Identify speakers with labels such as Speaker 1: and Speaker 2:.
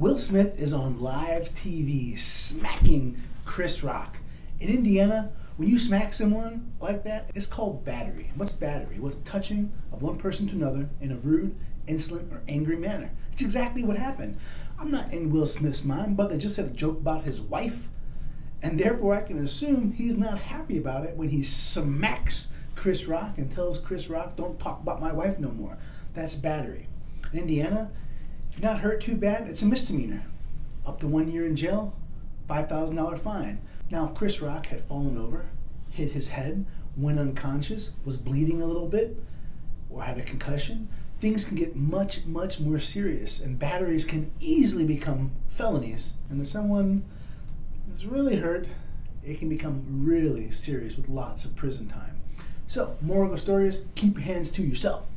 Speaker 1: Will Smith is on live TV smacking Chris Rock. In Indiana, when you smack someone like that, it's called battery. What's battery? It's touching of one person to another in a rude, insolent, or angry manner. It's exactly what happened. I'm not in Will Smith's mind, but they just said a joke about his wife, and therefore I can assume he's not happy about it when he smacks Chris Rock and tells Chris Rock, don't talk about my wife no more. That's battery. In Indiana, if you're not hurt too bad, it's a misdemeanor. Up to one year in jail, $5,000 fine. Now, if Chris Rock had fallen over, hit his head, went unconscious, was bleeding a little bit, or had a concussion, things can get much, much more serious, and batteries can easily become felonies. And if someone is really hurt, it can become really serious with lots of prison time. So, moral of the story is keep your hands to yourself.